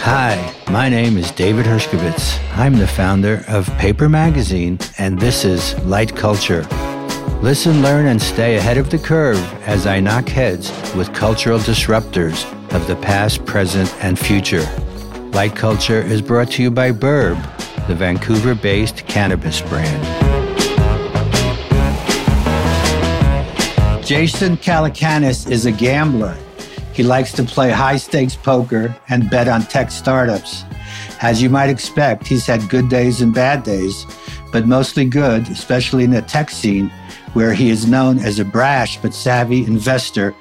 Hi, my name is David Hershkovits. I'm the founder of Paper Magazine, and this is Light Culture. Listen, learn, and stay ahead of the curve as I knock heads with cultural disruptors of the past, present, and future. Light Culture is brought to you by Burb, the Vancouver based cannabis brand. Jason Calacanis is a gambler. He likes to play high stakes poker and bet on tech startups. As you might expect, he's had good days and bad days, but mostly good, especially in the tech scene, where he is known as a brash but savvy investor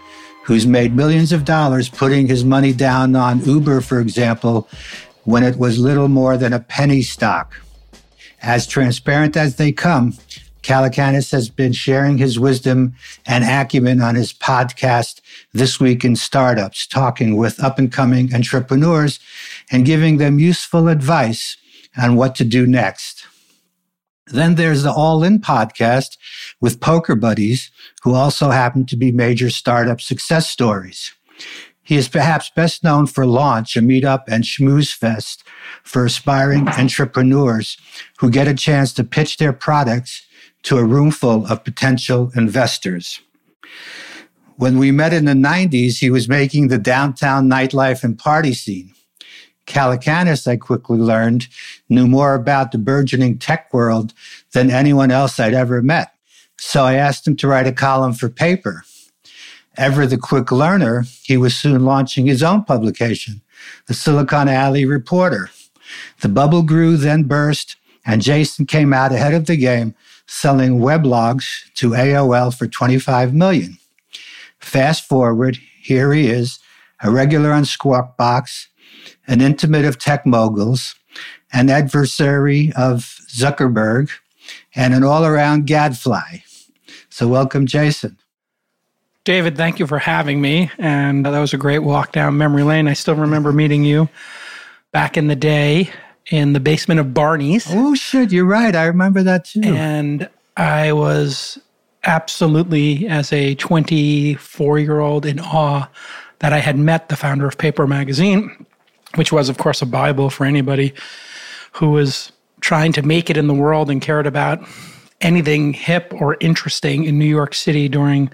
who's made millions of dollars putting his money down on Uber, for example, when it was little more than a penny stock. As transparent as they come, Calacanis has been sharing his wisdom and acumen on his podcast, This Week in Startups, talking with up and coming entrepreneurs and giving them useful advice on what to do next. Then there's the All In podcast with poker buddies who also happen to be major startup success stories. He is perhaps best known for Launch, a meetup and schmooze fest for aspiring entrepreneurs who get a chance to pitch their products to a room full of potential investors. When we met in the 90s, he was making the downtown nightlife and party scene. Calacanis, I quickly learned, knew more about the burgeoning tech world than anyone else I'd ever met. So I asked him to write a column for paper. Ever the quick learner, he was soon launching his own publication, the Silicon Alley Reporter. The bubble grew, then burst, and Jason came out ahead of the game, selling weblogs to AOL for 25 million. Fast forward, here he is, a regular on Squawk Box, an intimate of tech moguls, an adversary of Zuckerberg, and an all around gadfly. So, welcome, Jason. David, thank you for having me. And that was a great walk down memory lane. I still remember meeting you back in the day in the basement of Barney's. Oh, shit, you're right. I remember that too. And I was absolutely, as a 24 year old, in awe that I had met the founder of Paper Magazine which was, of course, a Bible for anybody who was trying to make it in the world and cared about anything hip or interesting in New York City during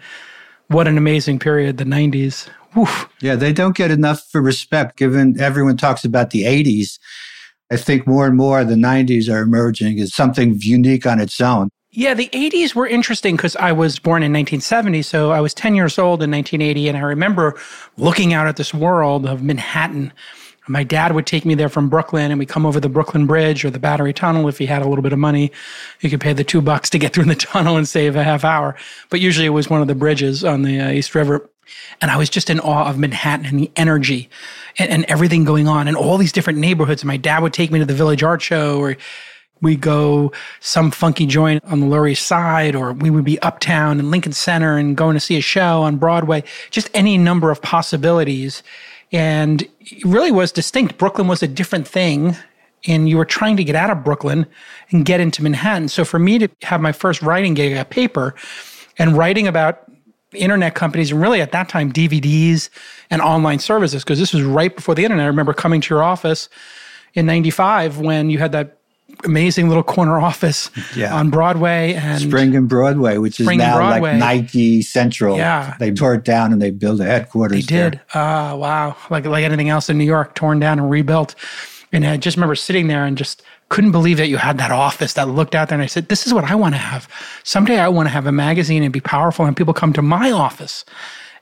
what an amazing period, the 90s. Oof. Yeah, they don't get enough for respect given everyone talks about the 80s. I think more and more the 90s are emerging as something unique on its own. Yeah, the 80s were interesting because I was born in 1970. So I was 10 years old in 1980. And I remember looking out at this world of Manhattan my dad would take me there from Brooklyn and we'd come over the Brooklyn Bridge or the Battery Tunnel. If he had a little bit of money, he could pay the two bucks to get through the tunnel and save a half hour. But usually it was one of the bridges on the uh, East River. And I was just in awe of Manhattan and the energy and, and everything going on and all these different neighborhoods. And my dad would take me to the Village Art Show or we go some funky joint on the Lower East Side, or we would be uptown in Lincoln Center and going to see a show on Broadway, just any number of possibilities. And it really was distinct. Brooklyn was a different thing. And you were trying to get out of Brooklyn and get into Manhattan. So for me to have my first writing gig at paper and writing about internet companies and really at that time DVDs and online services, because this was right before the internet. I remember coming to your office in 95 when you had that amazing little corner office yeah. on Broadway and Spring and Broadway, which Spring is now like Nike Central. Yeah, they tore it down and they built a headquarters. They did. Ah, uh, wow! Like like anything else in New York, torn down and rebuilt. And I just remember sitting there and just couldn't believe that you had that office that looked out there. And I said, "This is what I want to have. Someday I want to have a magazine and be powerful, and people come to my office."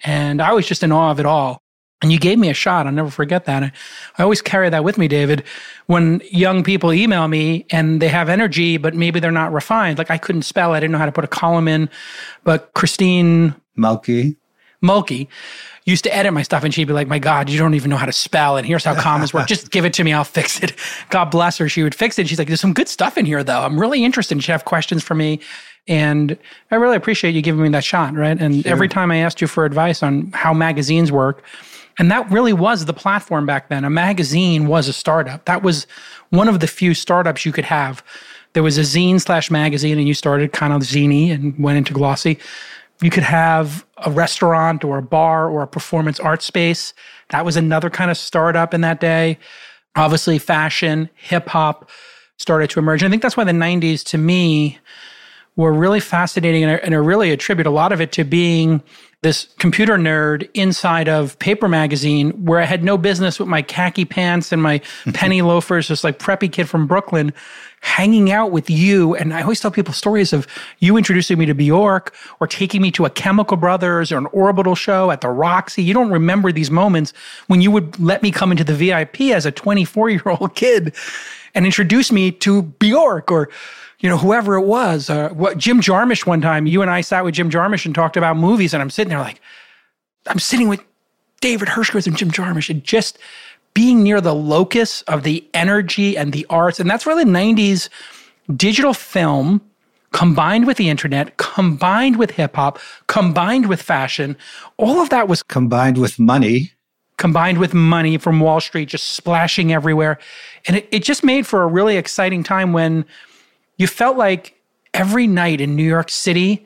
And I was just in awe of it all. And you gave me a shot. I'll never forget that. I, always carry that with me, David. When young people email me and they have energy, but maybe they're not refined. Like I couldn't spell, I didn't know how to put a column in. But Christine Muhlke, Muhlke used to edit my stuff, and she'd be like, "My God, you don't even know how to spell." And here's how commas work. Just give it to me, I'll fix it. God bless her. She would fix it. She's like, "There's some good stuff in here, though. I'm really interested." She'd have questions for me. And I really appreciate you giving me that shot, right? And sure. every time I asked you for advice on how magazines work, and that really was the platform back then. A magazine was a startup. That was one of the few startups you could have. There was a zine slash magazine, and you started kind of ziny and went into glossy. You could have a restaurant or a bar or a performance art space. That was another kind of startup in that day. Obviously, fashion, hip hop started to emerge. And I think that's why the 90s to me were really fascinating. And I, and I really attribute a lot of it to being this computer nerd inside of paper magazine where I had no business with my khaki pants and my penny loafers, just like preppy kid from Brooklyn, hanging out with you. And I always tell people stories of you introducing me to Bjork or taking me to a Chemical Brothers or an Orbital show at the Roxy. You don't remember these moments when you would let me come into the VIP as a 24 year old kid and introduce me to Bjork or you know, whoever it was, uh, what Jim Jarmusch one time, you and I sat with Jim Jarmusch and talked about movies, and I'm sitting there like, I'm sitting with David Hershkovits and Jim Jarmusch, and just being near the locus of the energy and the arts, and that's really 90s digital film combined with the internet, combined with hip hop, combined with fashion, all of that was combined with money. Combined with money from Wall Street just splashing everywhere. And it, it just made for a really exciting time when you felt like every night in New York City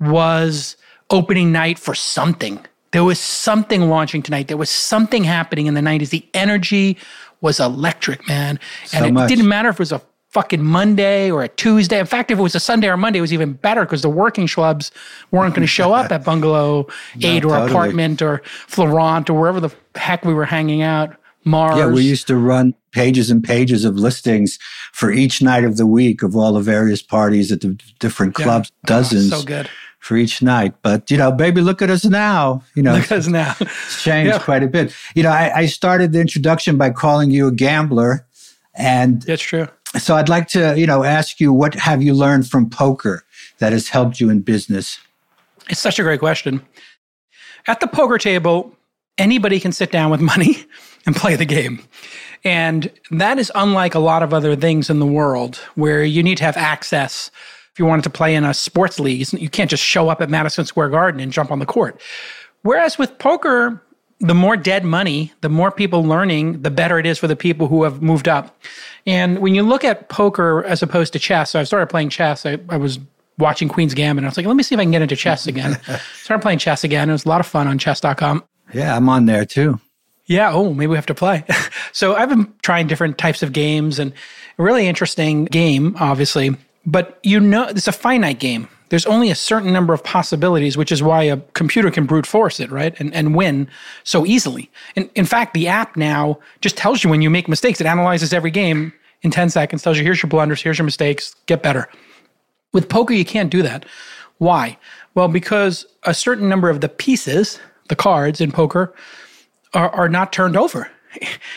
was opening night for something. There was something launching tonight. There was something happening in the 90s. The energy was electric, man. And so it much. didn't matter if it was a fucking Monday or a Tuesday. In fact, if it was a Sunday or Monday, it was even better because the working schlubs weren't going to show up at Bungalow 8 no, or totally. Apartment or Florent or wherever the heck we were hanging out. Mars. Yeah, we used to run pages and pages of listings for each night of the week of all the various parties at the different clubs, yeah. dozens. Oh, so good. For each night. But, you know, baby, look at us now. You know, look at us now. it's changed yeah. quite a bit. You know, I, I started the introduction by calling you a gambler. And that's true. So I'd like to, you know, ask you what have you learned from poker that has helped you in business? It's such a great question. At the poker table, anybody can sit down with money and play the game. And that is unlike a lot of other things in the world where you need to have access. If you wanted to play in a sports league, you can't just show up at Madison Square Garden and jump on the court. Whereas with poker, the more dead money, the more people learning, the better it is for the people who have moved up. And when you look at poker as opposed to chess, so I started playing chess. I, I was watching Queen's Gambit. And I was like, let me see if I can get into chess again. started playing chess again. It was a lot of fun on chess.com. Yeah, I'm on there too. Yeah. Oh, maybe we have to play. so I've been trying different types of games and a really interesting game, obviously. But you know, it's a finite game. There's only a certain number of possibilities, which is why a computer can brute force it, right? And, and win so easily. And in fact, the app now just tells you when you make mistakes. It analyzes every game in 10 seconds, tells you here's your blunders, here's your mistakes, get better. With poker, you can't do that. Why? Well, because a certain number of the pieces, the cards in poker, are, are not turned over.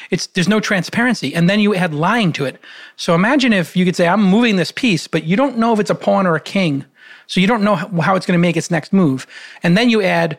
It's there's no transparency, and then you add lying to it. So imagine if you could say, "I'm moving this piece," but you don't know if it's a pawn or a king, so you don't know how it's going to make its next move, and then you add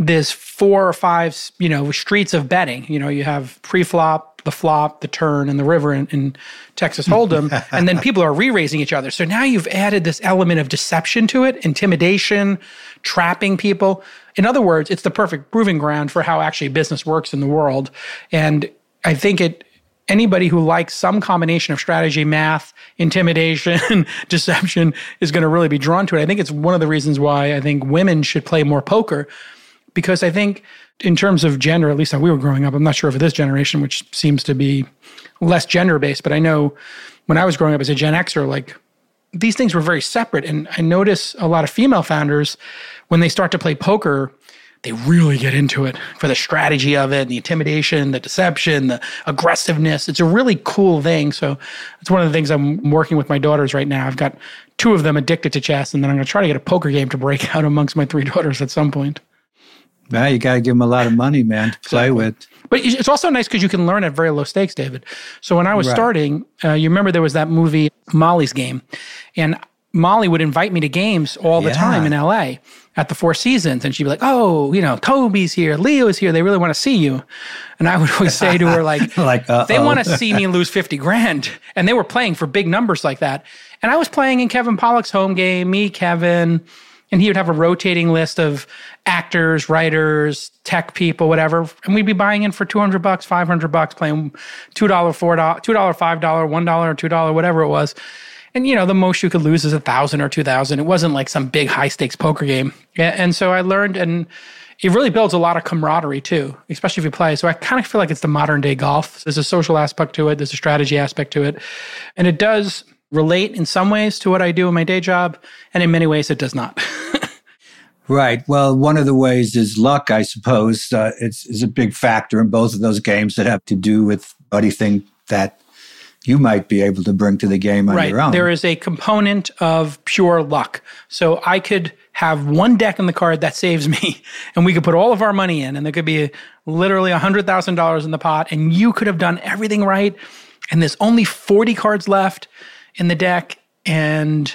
this four or five, you know, streets of betting. You know, you have pre-flop, the flop, the turn, and the river in, in Texas Hold'em, and then people are re-raising each other. So now you've added this element of deception to it, intimidation, trapping people. In other words, it's the perfect proving ground for how actually business works in the world. And I think it anybody who likes some combination of strategy, math, intimidation, deception is going to really be drawn to it. I think it's one of the reasons why I think women should play more poker because I think in terms of gender, at least how we were growing up, I'm not sure for this generation, which seems to be less gender based, but I know when I was growing up as a Gen Xer, like these things were very separate. And I notice a lot of female founders, when they start to play poker, they really get into it for the strategy of it, the intimidation, the deception, the aggressiveness. It's a really cool thing. So it's one of the things I'm working with my daughters right now. I've got two of them addicted to chess, and then I'm going to try to get a poker game to break out amongst my three daughters at some point. Now you got to give them a lot of money, man, to play with. But it's also nice because you can learn at very low stakes, David. So when I was right. starting, uh, you remember there was that movie Molly's Game, and Molly would invite me to games all the yeah. time in LA at the Four Seasons, and she'd be like, "Oh, you know, Toby's here, Leo's here. They really want to see you." And I would always say to her, "Like, like they want to see me lose fifty grand," and they were playing for big numbers like that. And I was playing in Kevin Pollak's home game, me, Kevin, and he would have a rotating list of actors, writers, tech people, whatever, and we'd be buying in for 200 bucks, 500 bucks, playing $2, $4, $2, $5, $1 or $2, whatever it was. And you know, the most you could lose is a thousand or two thousand. It wasn't like some big high stakes poker game. And so I learned, and it really builds a lot of camaraderie too, especially if you play. So I kind of feel like it's the modern day golf. There's a social aspect to it, there's a strategy aspect to it. And it does relate in some ways to what I do in my day job, and in many ways it does not. right. Well, one of the ways is luck, I suppose. Uh, it's, is a big factor in both of those games that have to do with anything that you might be able to bring to the game on right. your own. There is a component of pure luck. So I could have one deck in the card that saves me, and we could put all of our money in, and there could be a, literally $100,000 in the pot, and you could have done everything right. And there's only 40 cards left in the deck, and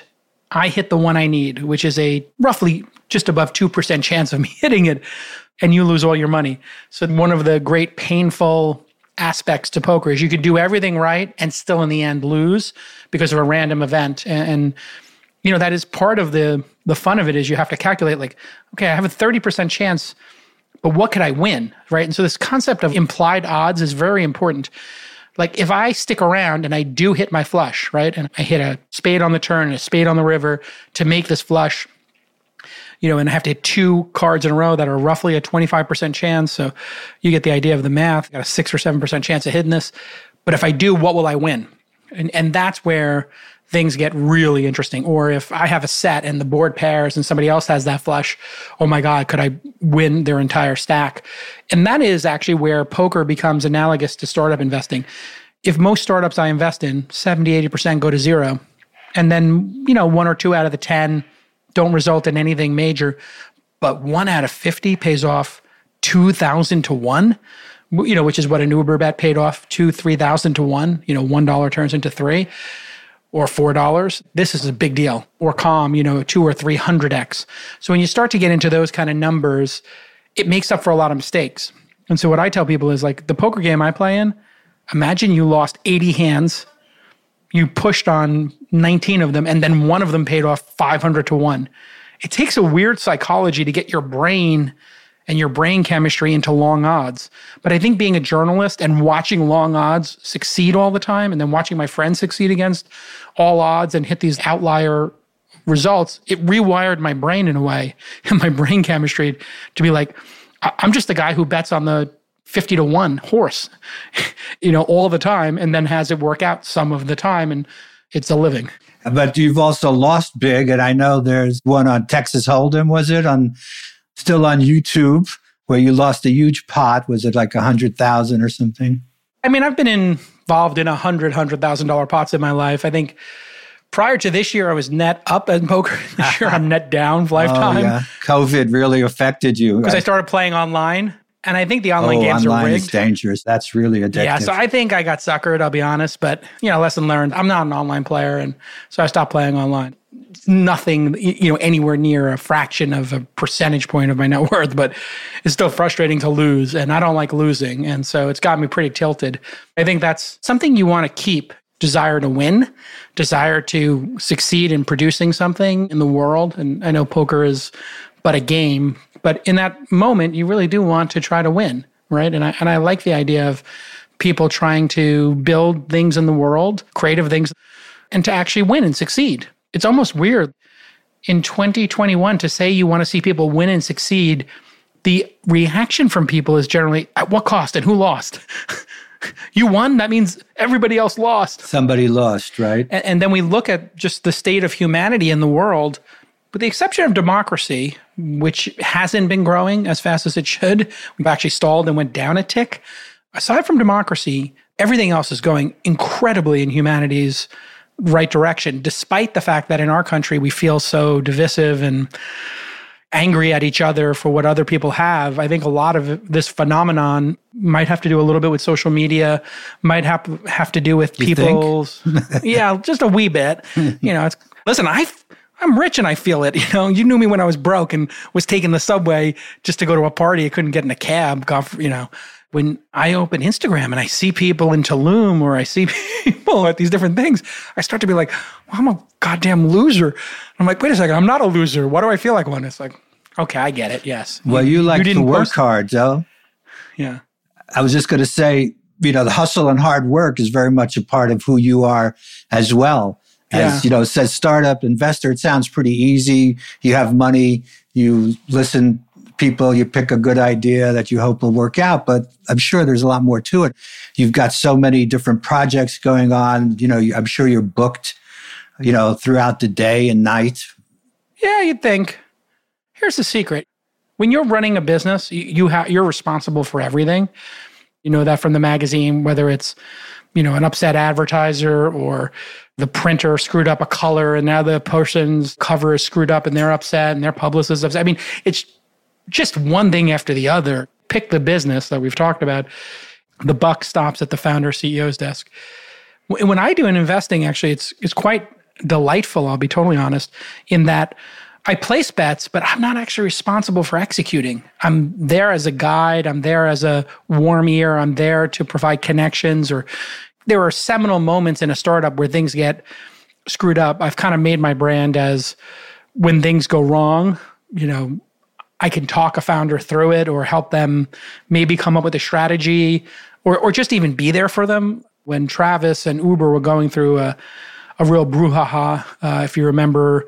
I hit the one I need, which is a roughly just above 2% chance of me hitting it, and you lose all your money. So, one of the great painful aspects to poker is you could do everything right and still in the end lose because of a random event. And, and you know, that is part of the the fun of it is you have to calculate like, okay, I have a 30% chance, but what could I win? Right. And so this concept of implied odds is very important. Like if I stick around and I do hit my flush, right? And I hit a spade on the turn and a spade on the river to make this flush, you know, and I have to hit two cards in a row that are roughly a 25% chance. So you get the idea of the math. I got a six or 7% chance of hitting this. But if I do, what will I win? And, and that's where things get really interesting. Or if I have a set and the board pairs and somebody else has that flush, oh my God, could I win their entire stack? And that is actually where poker becomes analogous to startup investing. If most startups I invest in, 70, 80% go to zero, and then, you know, one or two out of the 10 don't result in anything major, but one out of 50 pays off 2,000 to one, you know, which is what an Uber bet paid off two, 3,000 to one, you know, $1 turns into three or $4. This is a big deal. Or calm, you know, two or 300x. So when you start to get into those kind of numbers, it makes up for a lot of mistakes. And so what I tell people is like the poker game I play in, imagine you lost 80 hands, you pushed on 19 of them, and then one of them paid off 500 to one. It takes a weird psychology to get your brain and your brain chemistry into long odds. But I think being a journalist and watching long odds succeed all the time and then watching my friends succeed against all odds and hit these outlier results, it rewired my brain in a way and my brain chemistry to be like, I'm just the guy who bets on the 50 to 1 horse, you know, all the time and then has it work out some of the time. And it's a living. But you've also lost big. And I know there's one on Texas Hold'em, was it? On still on YouTube where you lost a huge pot. Was it like a hundred thousand or something? I mean, I've been involved in a hundred, hundred thousand dollar pots in my life. I think prior to this year, I was net up in poker. This year, I'm net down oh, lifetime. Oh, yeah. COVID really affected you because I started playing online. And I think the online oh, games online are rigged. is dangerous. That's really addictive. Yeah, so I think I got suckered. I'll be honest, but you know, lesson learned. I'm not an online player, and so I stopped playing online nothing, you know, anywhere near a fraction of a percentage point of my net worth, but it's still frustrating to lose. And I don't like losing. And so it's got me pretty tilted. I think that's something you want to keep desire to win, desire to succeed in producing something in the world. And I know poker is but a game, but in that moment, you really do want to try to win, right? And I, and I like the idea of people trying to build things in the world, creative things, and to actually win and succeed it's almost weird in 2021 to say you want to see people win and succeed. The reaction from people is generally at what cost and who lost? you won, that means everybody else lost. Somebody lost, right? And, and, then we look at just the state of humanity in the world, with the exception of democracy, which hasn't been growing as fast as it should. We've actually stalled and went down a tick. Aside from democracy, everything else is going incredibly in humanity's right direction, despite the fact that in our country we feel so divisive and angry at each other for what other people have. I think a lot of this phenomenon might have to do a little bit with social media, might have have to do with you people's yeah, just a wee bit. you know, it's listen, I I'm rich and I feel it. You know, you knew me when I was broke and was taking the subway just to go to a party. I couldn't get in a cab. You know, when I open Instagram and I see people in Tulum or I see people at these different things, I start to be like, well, I'm a goddamn loser. I'm like, wait a second, I'm not a loser. Why do I feel like one? It's like, okay, I get it. Yes. Well, you, you like you to work post- hard, though. Yeah. I was just going to say, you know, the hustle and hard work is very much a part of who you are as well. As Yeah. you know, it says startup investor. It sounds pretty easy. You have money, you listen people, you pick a good idea that you hope will work out. But I'm sure there's a lot more to it. You've got so many different projects going on. You know, I'm sure you're booked, you know, throughout the day and night. Yeah, you'd think. Here's the secret: when you're running a business, you, you have you're responsible for everything. You know that from the magazine, whether it's you know an upset advertiser or the printer screwed up a color and now the person's cover is screwed up and they're upset and their publicist is upset. I mean, it's just one thing after the other. Pick the business that we've talked about. The buck stops at the founder CEO's desk. When I do an investing, actually, it's it's quite delightful. I'll be totally honest in that I place bets, but I'm not actually responsible for executing. I'm there as a guide. I'm there as a warm ear. I'm there to provide connections. Or there are seminal moments in a startup where things get screwed up. I've kind of made my brand as when things go wrong, you know, I can talk a founder through it or help them maybe come up with a strategy or, or just even be there for them. When Travis and Uber were going through a, a real brouhaha, uh, if you remember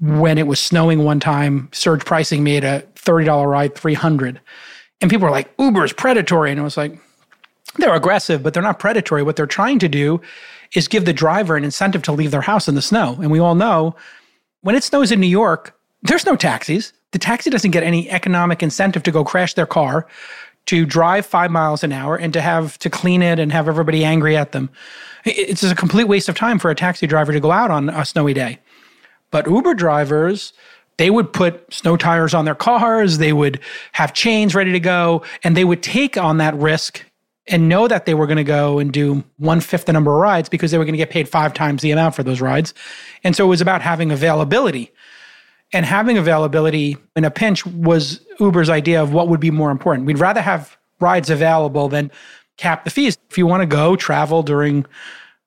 when it was snowing one time, surge pricing made a $30 ride 300 And people were like, Uber is predatory. And it was like, they're aggressive, but they're not predatory. What they're trying to do is give the driver an incentive to leave their house in the snow. And we all know when it snows in New York, there's no taxis. The taxi doesn't get any economic incentive to go crash their car, to drive five miles an hour, and to have to clean it and have everybody angry at them. It's just a complete waste of time for a taxi driver to go out on a snowy day. But Uber drivers, they would put snow tires on their cars, they would have chains ready to go, and they would take on that risk and know that they were going to go and do one fifth the number of rides because they were going to get paid five times the amount for those rides. And so it was about having availability. And having availability in a pinch was Uber's idea of what would be more important. We'd rather have rides available than cap the fees. If you want to go travel during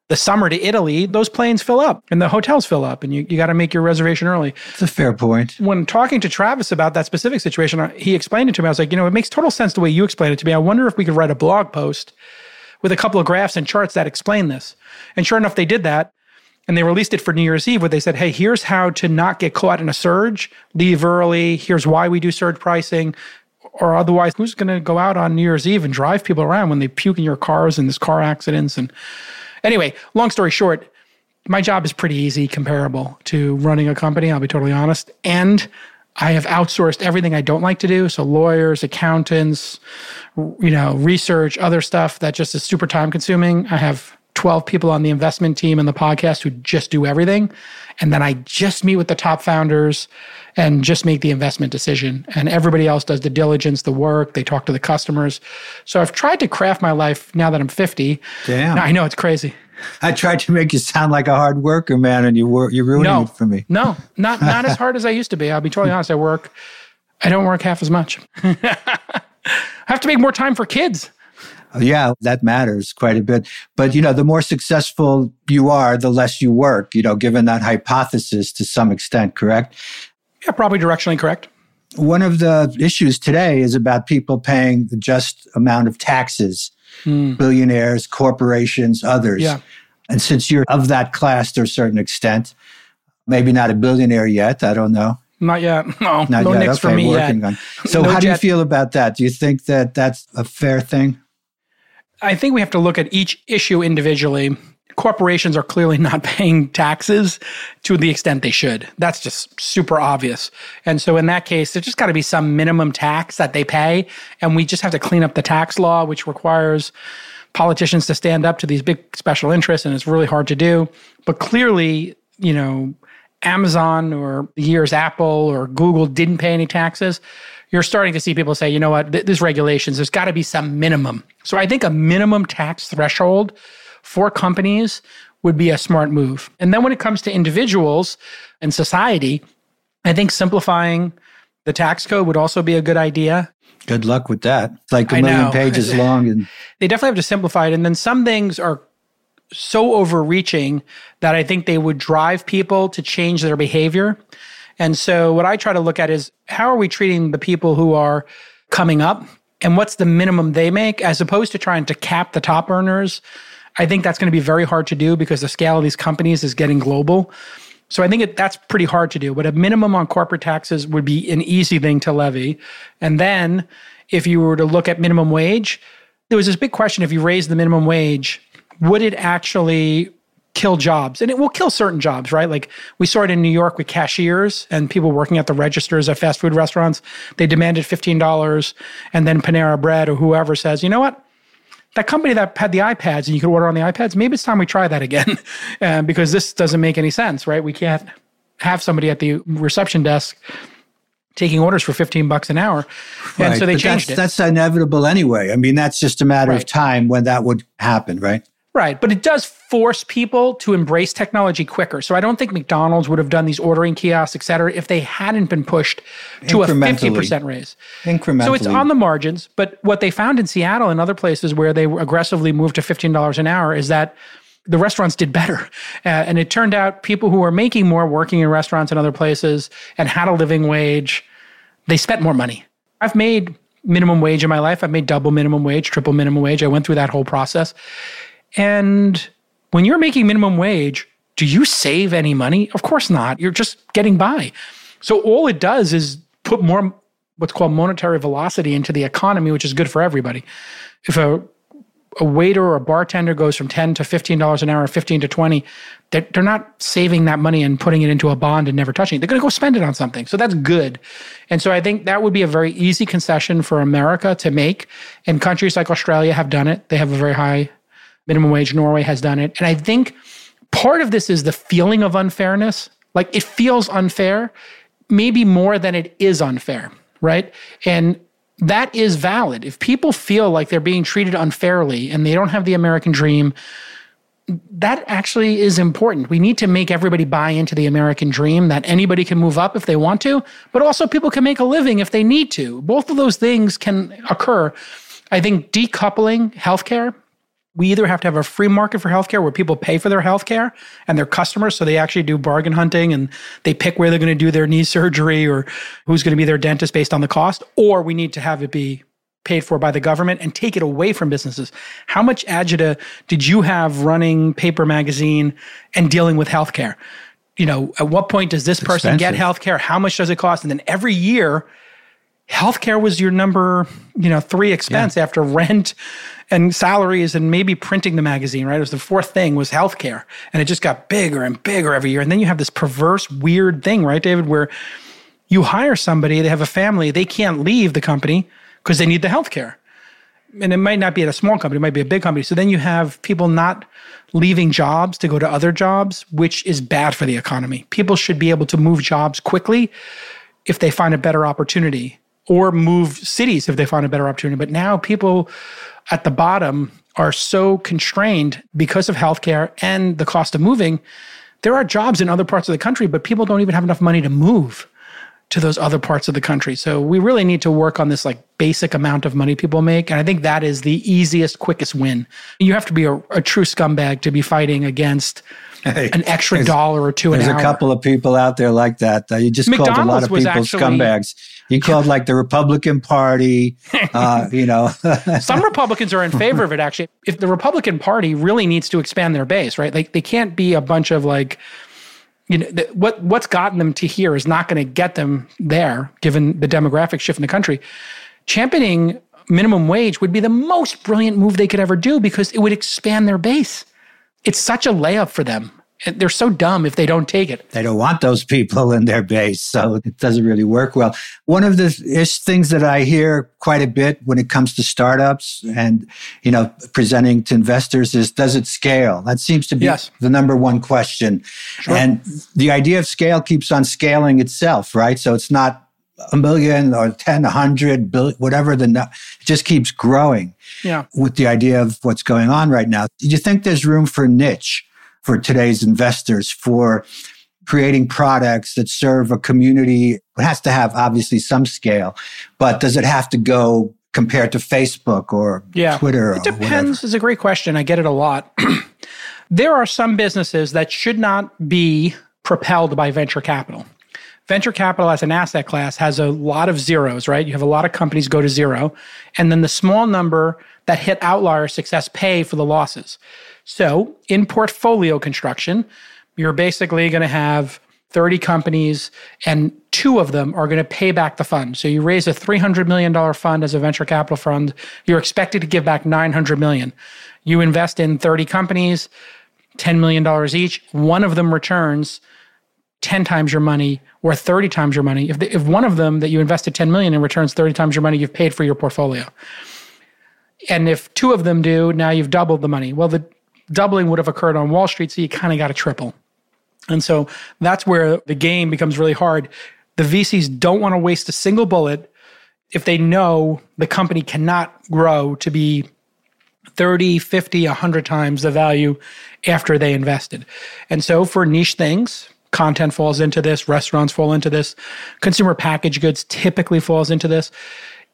the summer to Italy, those planes fill up and the hotels fill up, and you, you got to make your reservation early. It's a fair point. When talking to Travis about that specific situation, uh, he explained it to me. I was like, you know, it makes total sense the way you explained it to me. I wonder if we could write a blog post with a couple of graphs and charts that explain this. And sure enough, they did that. And they released it for New Year's Eve where they said, hey, here's how to not get caught in a surge, leave early. Here's why we do surge pricing. Or otherwise, who's going to go out on New Year's Eve and drive people around when they puke in your cars and there's car accidents? And anyway, long story short, my job is pretty easy, comparable to running a company. I'll be totally honest. And I have outsourced everything I don't like to do. So lawyers, accountants, you know, research, other stuff that just is super time consuming. I have 12 people on the investment team and the podcast who just do everything. And then I just meet with the top founders and just make the investment decision. And everybody else does the diligence, the work, they talk to the customers. So I've tried to craft my life now that I'm 50. Damn. I know it's crazy. I tried to make you sound like a hard worker, man, and you were you're ruining No, it for me. No, not not as hard as I used to be. I'll be totally honest. I work. I don't work half as much. I have to make more time for kids. Yeah, that matters quite a bit. But you know, the more successful you are, the less you work, you know, given that hypothesis to some extent, correct? Yeah, probably directionally correct. One of the issues today is about people paying the just amount of taxes, hmm. billionaires, corporations, others. Yeah. And since you're of that class to a certain extent, maybe not a billionaire yet, I don't know. Not yet. No, Not no yet. nicks okay, for me yet. working on. So No how do you feel about that? Do you think that that's a fair thing? I think we have to look at each issue individually. Corporations are clearly not paying taxes to the extent they should. That's just super obvious. And so, in that case, there's just got to be some minimum tax that they pay. And we just have to clean up the tax law, which requires politicians to stand up to these big special interests. And it's really hard to do. But clearly, you know, Amazon or years Apple or Google didn't pay any taxes, you're starting to see people say, you know what, th- there's regulations, there's got to be some minimum. So I think a minimum tax threshold for companies would be a smart move. And then when it comes to individuals and society, I think simplifying the tax code would also be a good idea. Good luck with that. It's like a million pages long and They definitely have to simplify it. And then some things are so overreaching that I think they would drive people to change their behavior. And so what I try to look at is how are we treating the people who are coming up and what's the minimum they make as opposed to trying to cap the top earners I think that's going to be very hard to do because the scale of these companies is getting global. So I think it, that's pretty hard to do. But a minimum on corporate taxes would be an easy thing to levy. And then if you were to look at minimum wage, there was this big question if you raise the minimum wage, would it actually kill jobs? And it will kill certain jobs, right? Like we saw it in New York with cashiers and people working at the registers at fast food restaurants. They demanded $15 and then Panera Bread or whoever says, you know what? that company that had the iPads and you could order on the iPads, maybe it's time we try that again uh, because this doesn't make any sense, right? We can't have somebody at the reception desk taking orders for 15 bucks an hour. And right. so they changed that's, it. That's inevitable anyway. I mean, that's just a matter right. of time when that would happen, right? Right. But it does force people to embrace technology quicker. So I don't think McDonald's would have done these ordering kiosks, et cetera, if they hadn't been pushed to a 50% raise. Incrementally. So it's on the margins. But what they found in Seattle and other places where they aggressively moved to $15 an hour is that the restaurants did better. Uh, and it turned out people who were making more working in restaurants and other places and had a living wage, they spent more money. I've made minimum wage in my life. I've made double minimum wage, triple minimum wage. I went through that whole process. And when you're making minimum wage, do you save any money? Of course not. You're just getting by. So all it does is put more what's called monetary velocity into the economy, which is good for everybody. If a a waiter or a bartender goes from 10 to $15 an hour, 15 to 20, they're, they're not saving that money and putting it into a bond and never touching it. They're going to go spend it on something. So that's good. And so I think that would be a very easy concession for America to make. And countries like Australia have done it. They have a very high minimum wage. Norway has done it. And I think part of this is the feeling of unfairness. Like it feels unfair, maybe more than it is unfair, right? And that is valid. If people feel like they're being treated unfairly and they don't have the American dream, that actually is important. We need to make everybody buy into the American dream that anybody can move up if they want to, but also people can make a living if they need to. Both of those things can occur. I think decoupling healthcare we either have to have a free market for healthcare where people pay for their healthcare and their customers, so they actually do bargain hunting and they pick where they're going to do their knee surgery or who's going to be their dentist based on the cost, or we need to have it be paid for by the government and take it away from businesses. How much agita did you have running paper magazine and dealing with healthcare? You know, at what point does this person get healthcare? How much does it cost? And then every year, healthcare was your number, you know, three expense yeah. after rent and salaries and maybe printing the magazine, right? It was the fourth thing was healthcare. And it just got bigger and bigger every year. And then you have this perverse, weird thing, right, David, where you hire somebody, they have a family, they can't leave the company because they need the healthcare. And it might not be at a small company, it might be a big company. So then you have people not leaving jobs to go to other jobs, which is bad for the economy. People should be able to move jobs quickly if they find a better opportunity or move cities if they find a better opportunity. But now people at the bottom are so constrained because of healthcare and the cost of moving. There are jobs in other parts of the country, but people don't even have enough money to move to those other parts of the country. So we really need to work on this like basic amount of money people make. And I think that is the easiest, quickest win. You have to be a, a true scumbag to be fighting against hey, an extra dollar or two an hour. There's a couple of people out there like that. Uh, you just McDonald's called a lot of people actually, scumbags. You called like the Republican Party, uh, you know. Some Republicans are in favor of it, actually. If the Republican Party really needs to expand their base, right? Like they can't be a bunch of like, you know, the, what what's gotten them to here is not going to get them there, given the demographic shift in the country. Championing minimum wage would be the most brilliant move they could ever do because it would expand their base. It's such a layup for them they're so dumb if they don't take it. They don't want those people in their base, so it doesn't really work well. One of the ish things that I hear quite a bit when it comes to startups and you know presenting to investors is does it scale? That seems to be yes. the number one question. Sure. And the idea of scale keeps on scaling itself, right? So it's not a million or 10, 100, billion, whatever the, it just keeps growing. Yeah. With the idea of what's going on right now. Do you think there's room for niche? For today's investors for creating products that serve a community. It has to have obviously some scale, but does it have to go compared to Facebook or yeah. Twitter? It depends. It's a great question. I get it a lot. there are some businesses that should not be propelled by venture capital. Venture capital as an asset class has a lot of zeros, right? You have a lot of companies go to zero, and then the small number that hit outlier success pay for the losses. So, in portfolio construction, you're basically going to have 30 companies and two of them are going to pay back the fund. So you raise a $300 million fund as a venture capital fund, you're expected to give back 900 million. You invest in 30 companies, $10 million each, one of them returns 10 times your money or 30 times your money. If, the, if one of them that you invested 10 million in returns 30 times your money, you've paid for your portfolio. And if two of them do, now you've doubled the money. Well, the doubling would have occurred on Wall Street, so you kind of got a triple. And so that's where the game becomes really hard. The VCs don't want to waste a single bullet if they know the company cannot grow to be 30, 50, 100 times the value after they invested. And so for niche things, content falls into this, restaurants fall into this, consumer packaged goods typically falls into this.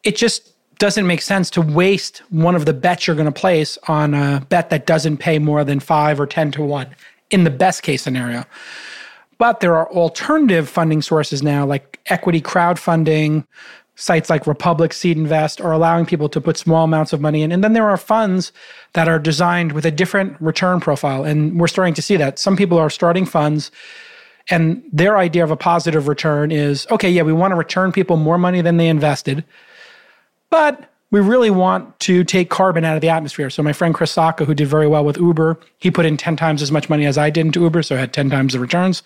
It just doesn't make sense to waste one of the bets you're going to place on a bet that doesn't pay more than 5 or 10 to 1 in the best case scenario. But there are alternative funding sources now like equity crowdfunding, sites like Republic Seed Invest are allowing people to put small amounts of money in. And then there are funds that are designed with a different return profile. And we're starting to see that. Some people are starting funds and their idea of a positive return is okay, yeah, we want to return people more money than they invested, but we really want to take carbon out of the atmosphere. So my friend Chris Sacca, who did very well with Uber, he put in 10 times as much money as I did into Uber, so I had 10 times the returns.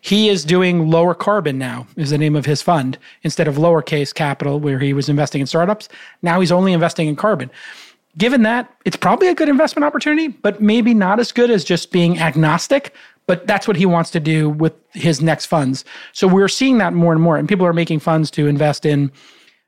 He is doing lower carbon now, is the name of his fund, instead of lowercase capital, where he was investing in startups. Now he's only investing in carbon. Given that, it's probably a good investment opportunity, but maybe not as good as just being agnostic. But that's what he wants to do with his next funds. So we're seeing that more and more. And people are making funds to invest in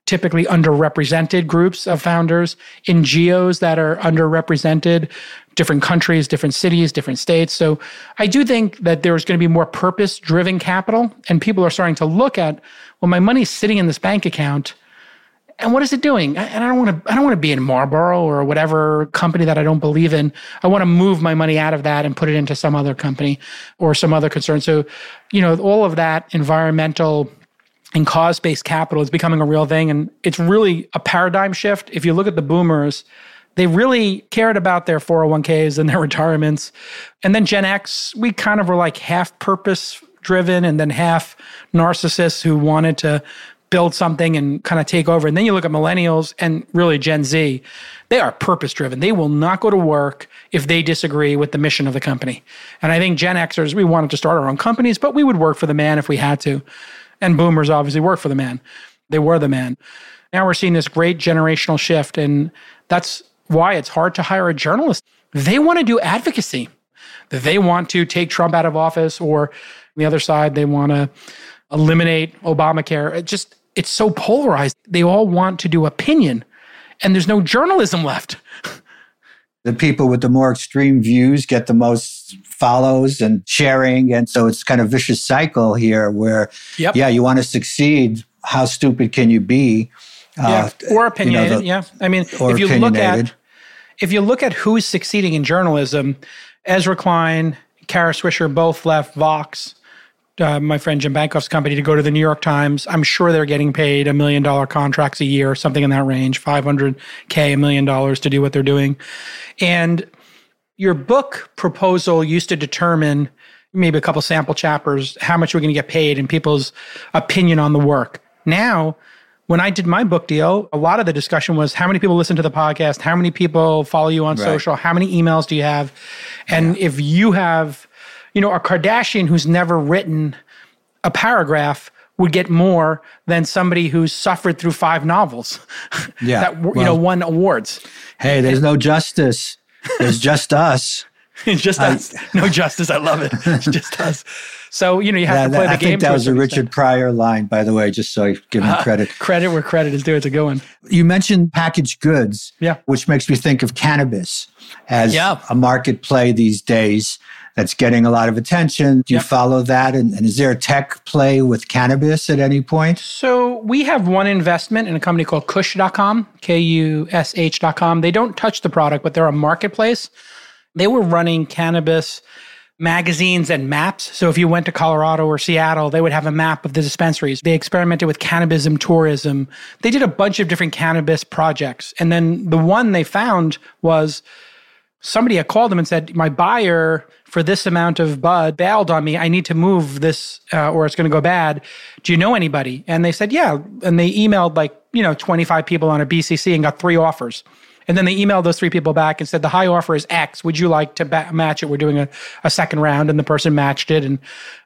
typically underrepresented groups of founders, in geos that are underrepresented, different countries, different cities, different states. So I do think that there's going to be more purpose driven capital, and people are starting to look at, well, my money's sitting in this bank account. And what is it doing? And I don't want to. I don't want to be in Marlboro or whatever company that I don't believe in. I want to move my money out of that and put it into some other company or some other concern. So, you know, all of that environmental and cause based capital is becoming a real thing. And it's really a paradigm shift. If you look at the boomers, they really cared about their 401ks and their retirements. And then Gen X, we kind of were like half purpose driven and then half narcissists who wanted to build something and kind of take over. And then you look at millennials and really Gen Z, they are purpose driven. They will not go to work if they disagree with the mission of the company. And I think Gen Xers, we wanted to start our own companies, but we would work for the man if we had to. And boomers obviously work for the man. They were the man. Now we're seeing this great generational shift. And that's why it's hard to hire a journalist. They want to do advocacy. They want to take Trump out of office, or the other side, they want to eliminate Obamacare. It just, it's so polarized. They all want to do opinion, and there's no journalism left. the people with the more extreme views get the most follows and sharing. And so it's kind of vicious cycle here where, yep. yeah, you want to succeed. How stupid can you be? Yeah, uh, or opinionated. You know, the, yeah, I mean, if you look at if you look at who's succeeding in journalism, Ezra Klein, Kara Swisher both left Vox. Uh, my friend Jim Bankoff's company to go to the New York Times. I'm sure they're getting paid a million dollar contracts a year, something in that range, 500K, a million dollars to do what they're doing. And your book proposal used to determine maybe a couple sample chapters how much we're going to get paid and people's opinion on the work. Now, when I did my book deal, a lot of the discussion was how many people listen to the podcast, how many people follow you on right. social, how many emails do you have? And yeah. if you have, you know, a Kardashian who's never written a paragraph would get more than somebody who's suffered through five novels yeah. that you well, know won awards. Hey, there's no justice. There's just us. it's just I, us. No justice. I love it. It's just us. So you know you have yeah, to play that, the game. I think that was a Richard Pryor line, by the way, just so I give him uh, credit. credit where credit is due. It's a good one. You mentioned packaged goods, yeah, which makes me think of cannabis as yeah. a market play these days that's getting a lot of attention. Do you yep. follow that? And, and, is there a tech play with cannabis at any point? So we have one investment in a company called Kush.com, K U S H.com. They don't touch the product, but they're a marketplace. They were running cannabis magazines and maps. So if you went to Colorado or Seattle, they would have a map of the dispensaries. They experimented with cannabism tourism. They did a bunch of different cannabis projects. And then the one they found was somebody had called them and said, My buyer for this amount of bud bailed on me. I need to move this uh, or it's going to go bad. Do you know anybody? And they said, Yeah. And they emailed like, you know, 25 people on a BCC and got three offers. And then they emailed those three people back and said, The high offer is X. Would you like to ba- match it? We're doing a, a second round. And the person matched it. And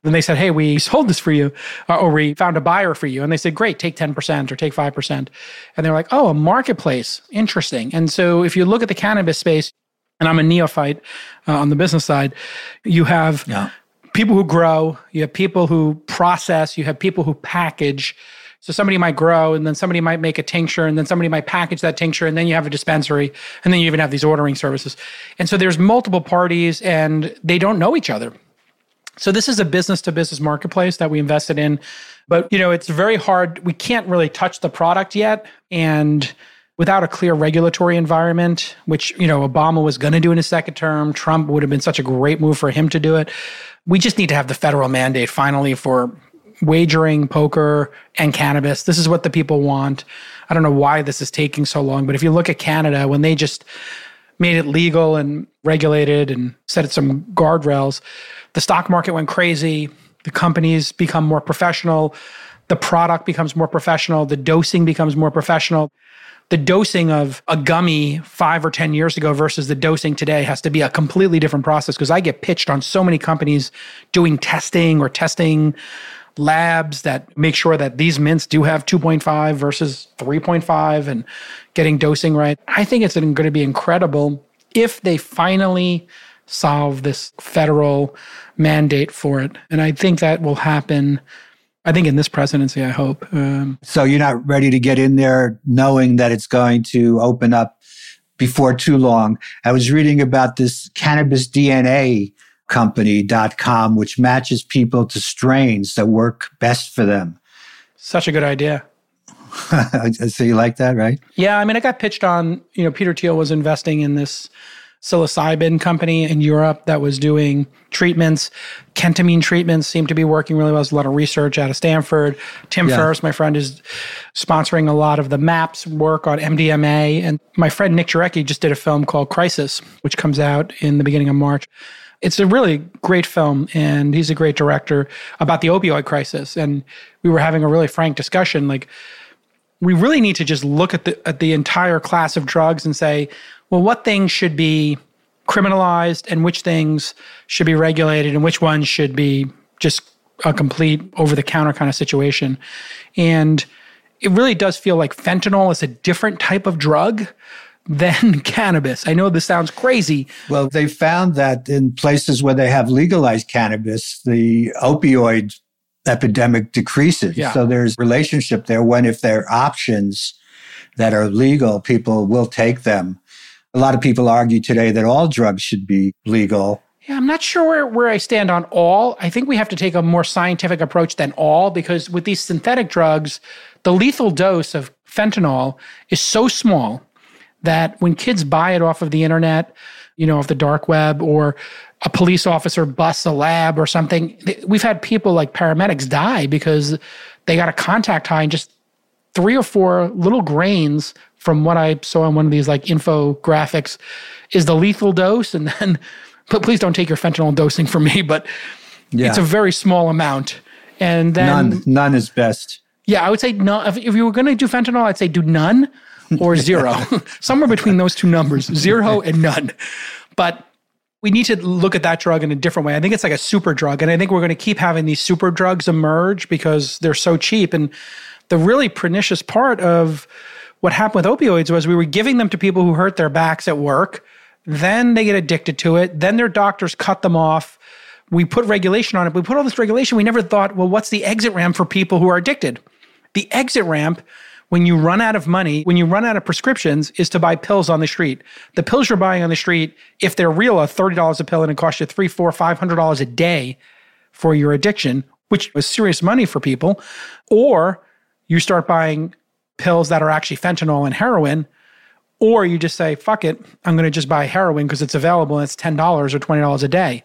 then they said, Hey, we sold this for you, uh, or we found a buyer for you. And they said, Great, take 10% or take 5%. And they're like, Oh, a marketplace. Interesting. And so if you look at the cannabis space, and I'm a neophyte uh, on the business side, you have yeah. people who grow, you have people who process, you have people who package. So somebody might grow and then somebody might make a tincture and then somebody might package that tincture and then you have a dispensary and then you even have these ordering services. And so there's multiple parties and they don't know each other. So this is a business to business marketplace that we invested in. But you know, it's very hard. We can't really touch the product yet and without a clear regulatory environment, which, you know, Obama was going to do in his second term, Trump would have been such a great move for him to do it. We just need to have the federal mandate finally for wagering, poker, and cannabis. This is what the people want. I don't know why this is taking so long, but if you look at Canada, when they just made it legal and regulated and set some guardrails, the stock market went crazy. The companies become more professional. The product becomes more professional. The dosing becomes more professional the dosing of a gummy five or 10 years ago versus the dosing today has to be a completely different process because I get pitched on so many companies doing testing or testing labs that make sure that these mints do have 2.5 versus 3.5 and getting dosing right. I think it's going to be incredible if they finally solve this federal mandate for it. And I think that will happen I think in this presidency, I hope. Um, so you're not ready to get in there knowing that it's going to open up before too long. I was reading about this cannabis DNA company.com, which matches people to strains that work best for them. Such a good idea. so you like that, right? Yeah. I mean, I got pitched on, you know, Peter Thiel was investing in this psilocybin company in Europe that was doing treatments. Ketamine treatments seem to be working really well. There's a lot of research out of Stanford. Tim yeah. Ferriss, my friend, is sponsoring a lot of the MAPS work on MDMA. And my friend Nick Jarecki just did a film called Crisis, which comes out in the beginning of March. It's a really great film, and he's a great director about the opioid crisis. And we were having a really frank discussion. Like, we really need to just look at the at the entire class of drugs and say, well, what things should be criminalized and which things should be regulated and which ones should be just a complete over the counter kind of situation. And it really does feel like fentanyl is a different type of drug than cannabis. I know this sounds crazy. Well, they found that in places where they have legalized cannabis, the opioid epidemic decreases. Yeah. So there's relationship there when if there are options that are legal, people will take them. A lot of people argue today that all drugs should be legal. Yeah, I'm not sure where, where I stand on all. I think we have to take a more scientific approach than all because with these synthetic drugs, the lethal dose of fentanyl is so small that when kids buy it off of the internet, you know, off the dark web, or a police officer busts a lab or something, we've had people like paramedics die because they got a contact high and just three or four little grains from what I saw on one of these like infographics is the lethal dose. And then, but please don't take your fentanyl dosing from me, but yeah. it's a very small amount. And then none, none is best. Yeah, I would say no. If, if you were going to do fentanyl, I'd say do none or zero, somewhere between those two numbers, zero and none. But we need to look at that drug in a different way. I think it's like a super drug. And I think we're going to keep having these super drugs emerge because they're so cheap. And the really pernicious part of what happened with opioids was we were giving them to people who hurt their backs at work. Then they get addicted to it. Then their doctors cut them off. We put regulation on it. We put all this regulation. We never thought, well, what's the exit ramp for people who are addicted? The exit ramp, when you run out of money, when you run out of prescriptions, is to buy pills on the street. The pills you're buying on the street, if they're real, are $30 a pill and it costs you three, four, five hundred dollars a day for your addiction, which is serious money for people. Or you start buying pills that are actually fentanyl and heroin, or you just say, fuck it, I'm going to just buy heroin because it's available and it's $10 or $20 a day,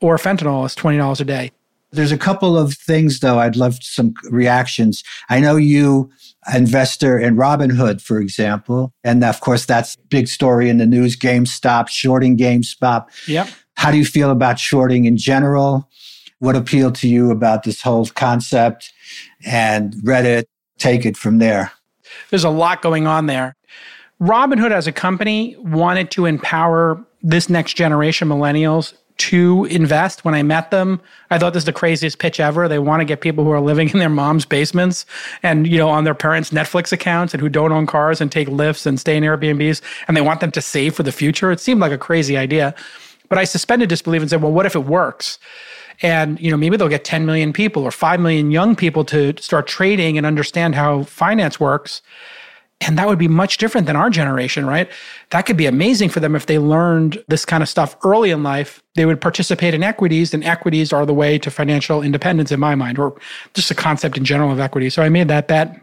or fentanyl is $20 a day. There's a couple of things though. I'd love some reactions. I know you investor in Robinhood, for example. And of course, that's big story in the news. GameStop, shorting GameStop. Yep. How do you feel about shorting in general? What appealed to you about this whole concept? And Reddit, take it from there. There's a lot going on there. Robinhood as a company wanted to empower this next generation millennials to invest when I met them. I thought this is the craziest pitch ever. They want to get people who are living in their mom's basements and, you know, on their parents' Netflix accounts and who don't own cars and take Lyfts and stay in Airbnbs and they want them to save for the future. It seemed like a crazy idea. But I suspended disbelief and said, well, what if it works? And, you know, maybe they'll get 10 million people or 5 million young people to start trading and understand how finance works. And that would be much different than our generation, right? That could be amazing for them if they learned this kind of stuff early in life. They would participate in equities, and equities are the way to financial independence in my mind, or just a concept in general of equity. So I made that bet.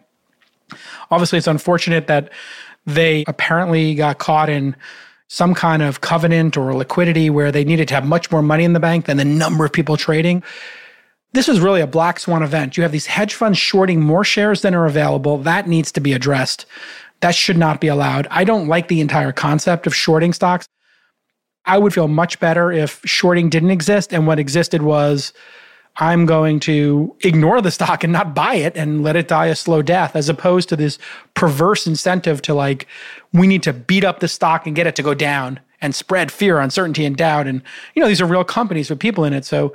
Obviously, it's unfortunate that they apparently got caught in some kind of covenant or liquidity where they needed to have much more money in the bank than the number of people trading. This is really a black swan event. You have these hedge funds shorting more shares than are available. That needs to be addressed. That should not be allowed. I don't like the entire concept of shorting stocks. I would feel much better if shorting didn't exist and what existed was I'm going to ignore the stock and not buy it and let it die a slow death, as opposed to this perverse incentive to like, we need to beat up the stock and get it to go down and spread fear, uncertainty, and doubt. And, you know, these are real companies with people in it. So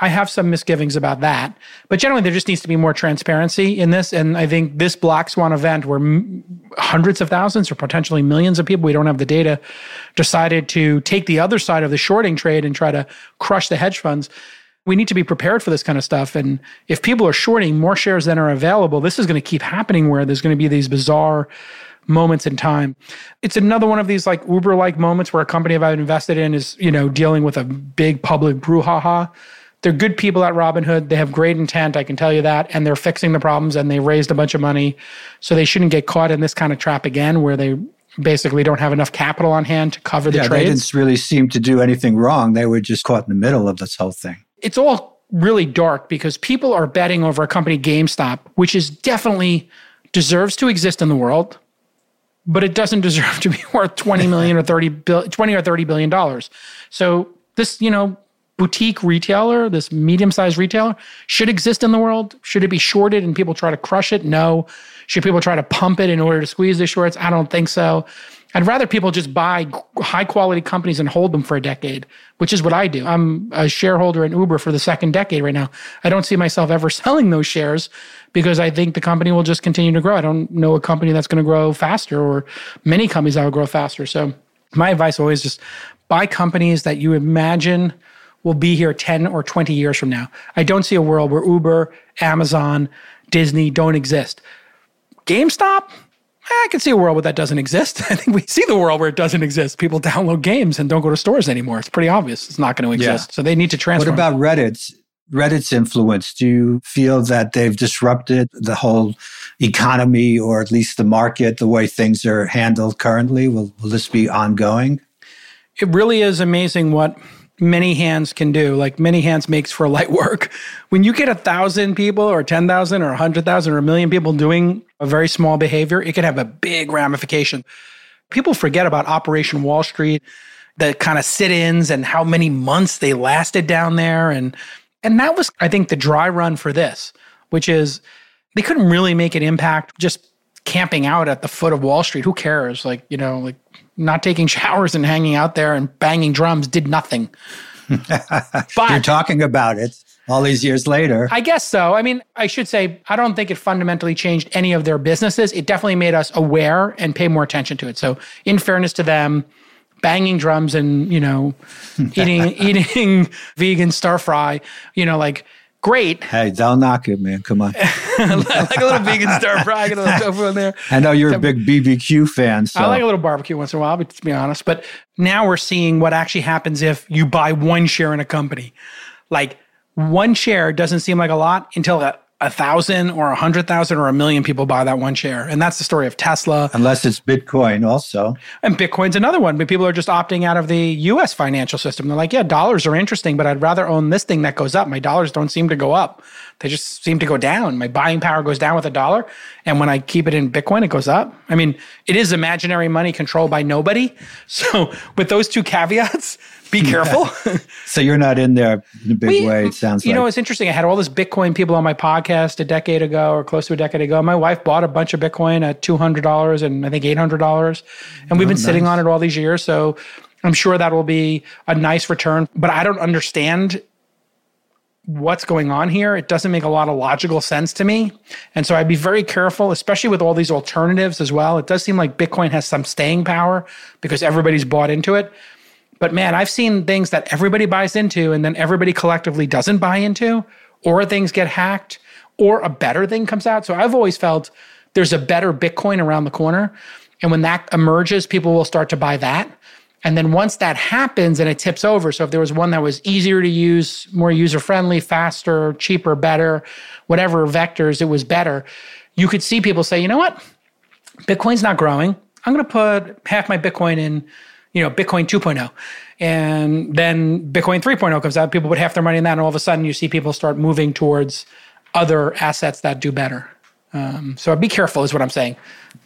I have some misgivings about that. But generally, there just needs to be more transparency in this. And I think this Black Swan event, where hundreds of thousands or potentially millions of people, we don't have the data, decided to take the other side of the shorting trade and try to crush the hedge funds. We need to be prepared for this kind of stuff. And if people are shorting more shares than are available, this is going to keep happening where there's going to be these bizarre moments in time. It's another one of these like Uber like moments where a company that I've invested in is, you know, dealing with a big public brouhaha they're good people at Robinhood. They have great intent, I can tell you that, and they're fixing the problems and they raised a bunch of money. So they shouldn't get caught in this kind of trap again where they basically don't have enough capital on hand to cover the yeah, trades. They didn't really seem to do anything wrong. They were just caught in the middle of this whole thing. It's all really dark because people are betting over a company GameStop, which is definitely deserves to exist in the world, but it doesn't deserve to be worth 20 million or 30 bill, 20 or 30 billion dollars. So this, you know, boutique retailer, this medium sized retailer, should exist in the world? Should it be shorted and people try to crush it? No. Should people try to pump it in order to squeeze the shorts? I don't think so. I'd rather people just buy high quality companies and hold them for a decade, which is what I do. I'm a shareholder in Uber for the second decade right now. I don't see myself ever selling those shares because I think the company will just continue to grow. I don't know a company that's going to grow faster or many companies that will grow faster. So my advice always just buy companies that you imagine will be here 10 or 20 years from now. I don't see a world where Uber, Amazon, Disney don't exist. GameStop, I can see a world where that doesn't exist. I think we see the world where it doesn't exist. People download games and don't go to stores anymore. It's pretty obvious it's not going to exist. Yeah. So they need to transfer. What about Reddit's Reddit's influence? Do you feel that they've disrupted the whole economy or at least the market, the way things are handled currently? Will, will this be ongoing? It really is amazing what many hands can do. Like many hands makes for light work. When you get a thousand people or 10,000 or 100,000 or a million people doing a very small behavior, it can have a big ramification. People forget about Operation Wall Street, the kind of sit ins and how many months they lasted down there. And, and that was, I think, the dry run for this, which is they couldn't really make an impact just camping out at the foot of Wall Street. Who cares? Like, you know, like not taking showers and hanging out there and banging drums did nothing. but you're talking about it all these years later. I guess so. I mean, I should say, I don't think it fundamentally changed any of their businesses. It definitely made us aware and pay more attention to it. So, in fairness to them, banging drums and, you know, eating eating vegan stir fry, you know, like great. Hey, don't knock it, man. Come on. like a little vegan stir fry, get a little tofu in there. I know you're a big BBQ fan. So. I like a little barbecue once in a while, but to be honest. But now we're seeing what actually happens if you buy one share in a company. Like one share doesn't seem like a lot until a, a thousand or a hundred thousand or a million people buy that one share. And that's the story of Tesla. Unless it's Bitcoin also. And Bitcoin's another one, but people are just opting out of the US financial system. They're like, yeah, dollars are interesting, but I'd rather own this thing that goes up. My dollars don't seem to go up. They just seem to go down. My buying power goes down with a dollar. And when I keep it in Bitcoin, it goes up. I mean, it is imaginary money controlled by nobody. So with those two caveats, be careful. so you're not in there in a big we, way, it sounds like you like. know, it's interesting. I had all this Bitcoin people on my podcast a decade ago or close to a decade ago. My wife bought a bunch of Bitcoin at $200 and I think $800. And we've oh, been nice. sitting on it all these years. So I'm sure that will be a nice return. But I don't understand what's going on here. It doesn't make a lot of logical sense to me. And so I'd be very careful, especially with all these alternatives as well. It does seem like Bitcoin has some staying power because everybody's bought into it. But man, I've seen things that everybody buys into and then everybody collectively doesn't buy into, or things get hacked, or a better thing comes out. So I've always felt there's a better Bitcoin around the corner. And when that emerges, people will start to buy that. And then once that happens and it tips over, so if there was one that was easier to use, more user friendly, faster, cheaper, better, whatever vectors, it was better, you could see people say, you know what? Bitcoin's not growing. I'm going to put half my Bitcoin in you know, Bitcoin 2.0. And then Bitcoin 3.0 comes out, people put half their money in that, and all of a sudden you see people start moving towards other assets that do better. Um, so be careful, is what I'm saying.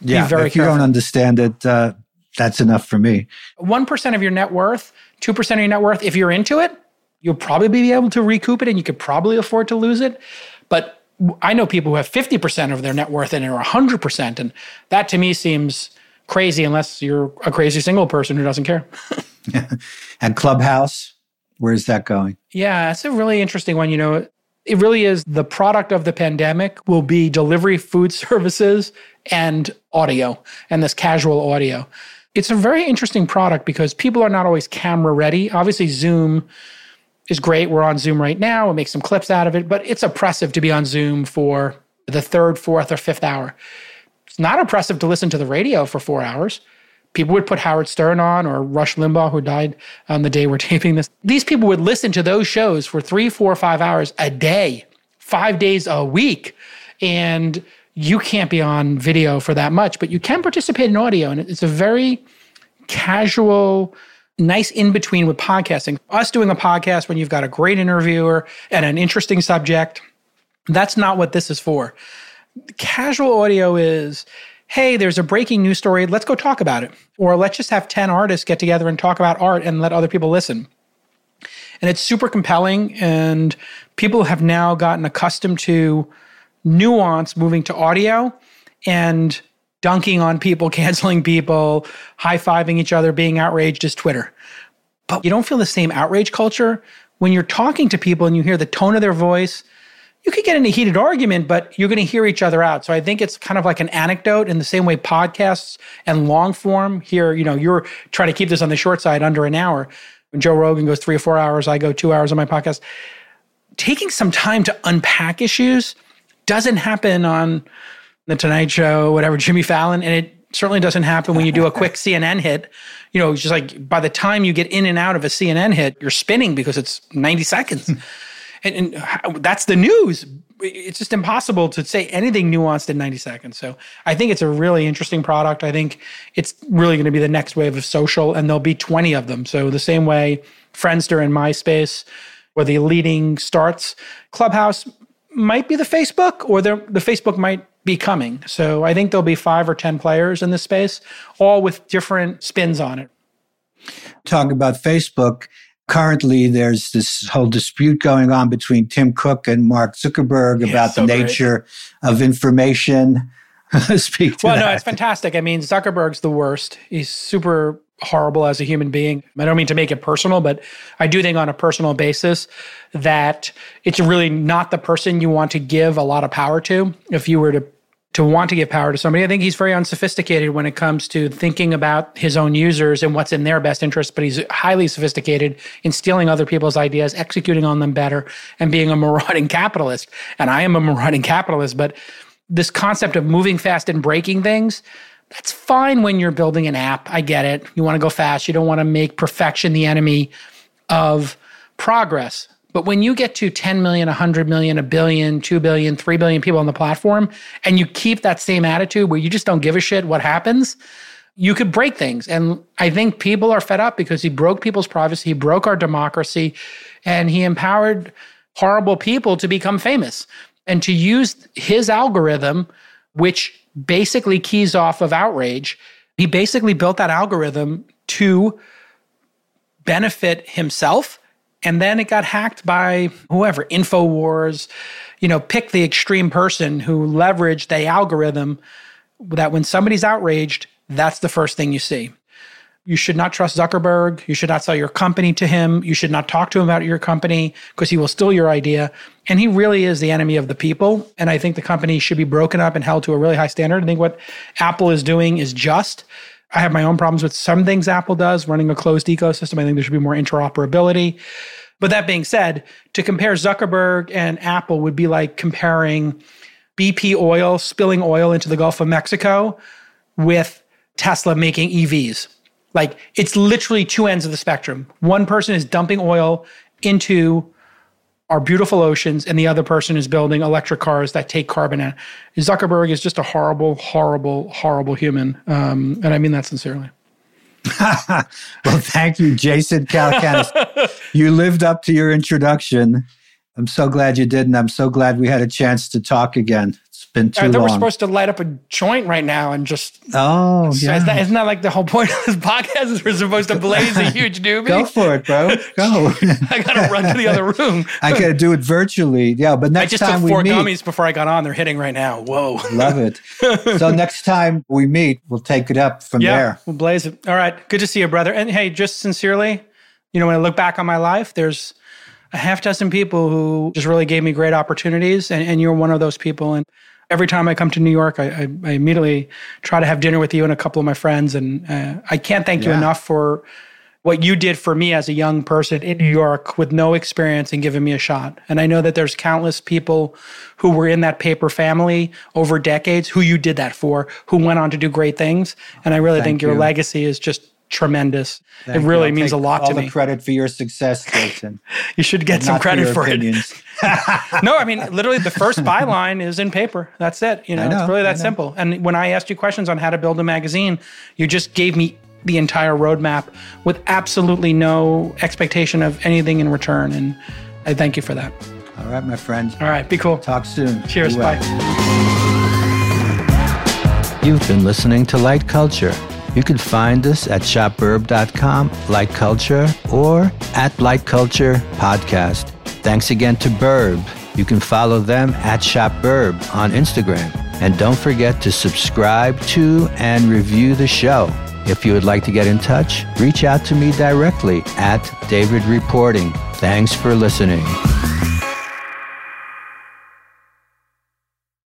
Yeah, be very if careful. you don't understand it, uh, that's enough for me. 1% of your net worth, 2% of your net worth, if you're into it, you'll probably be able to recoup it and you could probably afford to lose it. But I know people who have 50% of their net worth in it or 100%. And that to me seems crazy unless you're a crazy single person who doesn't care. and Clubhouse, where's that going? Yeah, it's a really interesting one. You know, it really is the product of the pandemic will be delivery food services and audio and this casual audio. It's a very interesting product because people are not always camera ready. Obviously, Zoom is great. We're on Zoom right now. We make some clips out of it, but it's oppressive to be on Zoom for the third, fourth, or fifth hour. It's not oppressive to listen to the radio for four hours. People would put Howard Stern on or Rush Limbaugh, who died on the day we're taping this. These people would listen to those shows for three, four, five hours a day, five days a week. And you can't be on video for that much, but you can participate in audio. And it's a very casual, nice in between with podcasting. Us doing a podcast when you've got a great interviewer and an interesting subject, that's not what this is for casual audio is hey, there's a breaking news story, let's go talk about it. Or let's just have 10 artists get together and talk about art and let other people listen. And it's super compelling, and people have now gotten accustomed to nuance moving to audio and dunking on people, canceling people, high fiving each other, being outraged is Twitter. But you don't feel the same outrage culture when you're talking to people and you hear the tone of their voice, you could get in a heated argument, but you're going to hear each other out. So I think it's kind of like an anecdote in the same way podcasts and long form here, you know, you're trying to keep this on the short side under an hour. When Joe Rogan goes three or four hours, I go two hours on my podcast. Taking some time to unpack issues doesn't happen on the Tonight Show, whatever, Jimmy Fallon, and it certainly doesn't happen when you do a quick CNN hit. You know, just like by the time you get in and out of a CNN hit, you're spinning because it's 90 seconds and, and that's the news. It's just impossible to say anything nuanced in 90 seconds. So I think it's a really interesting product. I think it's really going to be the next wave of social, and there'll be 20 of them. So the same way Friendster and MySpace were the leading starts, Clubhouse might be the Facebook, or the Facebook might be coming. So I think there'll be five or 10 players in this space, all with different spins on it. Talk about Facebook currently there's this whole dispute going on between Tim Cook and Mark Zuckerberg yeah, about so the nature great. of information. Speak well, that. no, it's fantastic. I mean, Zuckerberg's the worst. He's super horrible as a human being. I don't mean to make it personal, but I do think on a personal basis that it's really not the person you want to give a lot of power to. If you were to to want to give power to somebody. I think he's very unsophisticated when it comes to thinking about his own users and what's in their best interest, but he's highly sophisticated in stealing other people's ideas, executing on them better, and being a marauding capitalist. And I am a marauding capitalist, but this concept of moving fast and breaking things, that's fine when you're building an app. I get it. You want to go fast. You don't want to make perfection the enemy of progress. But when you get to 10 million, 100 million, a billion, 2 billion, 3 billion people on the platform, and you keep that same attitude where you just don't give a shit what happens, you could break things. And I think people are fed up because he broke people's privacy, he broke our democracy, and he empowered horrible people to become famous and to use his algorithm, which basically keys off of outrage. He basically built that algorithm to benefit himself. And then it got hacked by whoever, InfoWars, you know, pick the extreme person who leveraged the algorithm that when somebody's outraged, that's the first thing you see. You should not trust Zuckerberg. You should not sell your company to him. You should not talk to him about your company because he will steal your idea. And he really is the enemy of the people. And I think the company should be broken up and held to a really high standard. I think what Apple is doing is just. I have my own problems with some things Apple does, running a closed ecosystem. I think there should be more interoperability. But that being said, to compare Zuckerberg and Apple would be like comparing BP oil spilling oil into the Gulf of Mexico with Tesla making EVs. Like it's literally two ends of the spectrum. One person is dumping oil into our beautiful oceans, and the other person is building electric cars that take carbon out. Zuckerberg is just a horrible, horrible, horrible human. Um, and I mean that sincerely. well, thank you, Jason Calacanis. you lived up to your introduction. I'm so glad you did, and I'm so glad we had a chance to talk again been too long. We're supposed to light up a joint right now and just. Oh, so yeah. Isn't that, isn't that like the whole point of this podcast? Is we're supposed to blaze a huge doobie? Go for it, bro. Go. I gotta run to the other room. I gotta do it virtually. Yeah, but next time I just time took four meet, gummies before I got on. They're hitting right now. Whoa. Love it. so next time we meet, we'll take it up from yeah, there. We'll blaze it. All right. Good to see you, brother. And hey, just sincerely, you know, when I look back on my life, there's a half dozen people who just really gave me great opportunities, and, and you're one of those people. And every time I come to New York, I, I, I, immediately try to have dinner with you and a couple of my friends. And uh, I can't thank yeah. you enough for what you did for me as a young person in New York with no experience and giving me a shot. And I know that there's countless people who were in that paper family over decades who you did that for, who went on to do great things. And I really thank think your you. legacy is just tremendous. Thank it really means a lot to me. All the credit for your success, Jason. you should get some credit for, for it. no, I mean literally the first byline is in paper. That's it. You know, know it's really that simple. And when I asked you questions on how to build a magazine, you just gave me the entire roadmap with absolutely no expectation of anything in return. And I thank you for that. All right, my friend. All right, be cool. Talk soon. Cheers. Bye. You've been listening to Light Culture. You can find us at shopburb.com, Light Culture, or at Light Culture Podcast. Thanks again to Burb. You can follow them at ShopBurb on Instagram. And don't forget to subscribe to and review the show. If you would like to get in touch, reach out to me directly at David Reporting. Thanks for listening.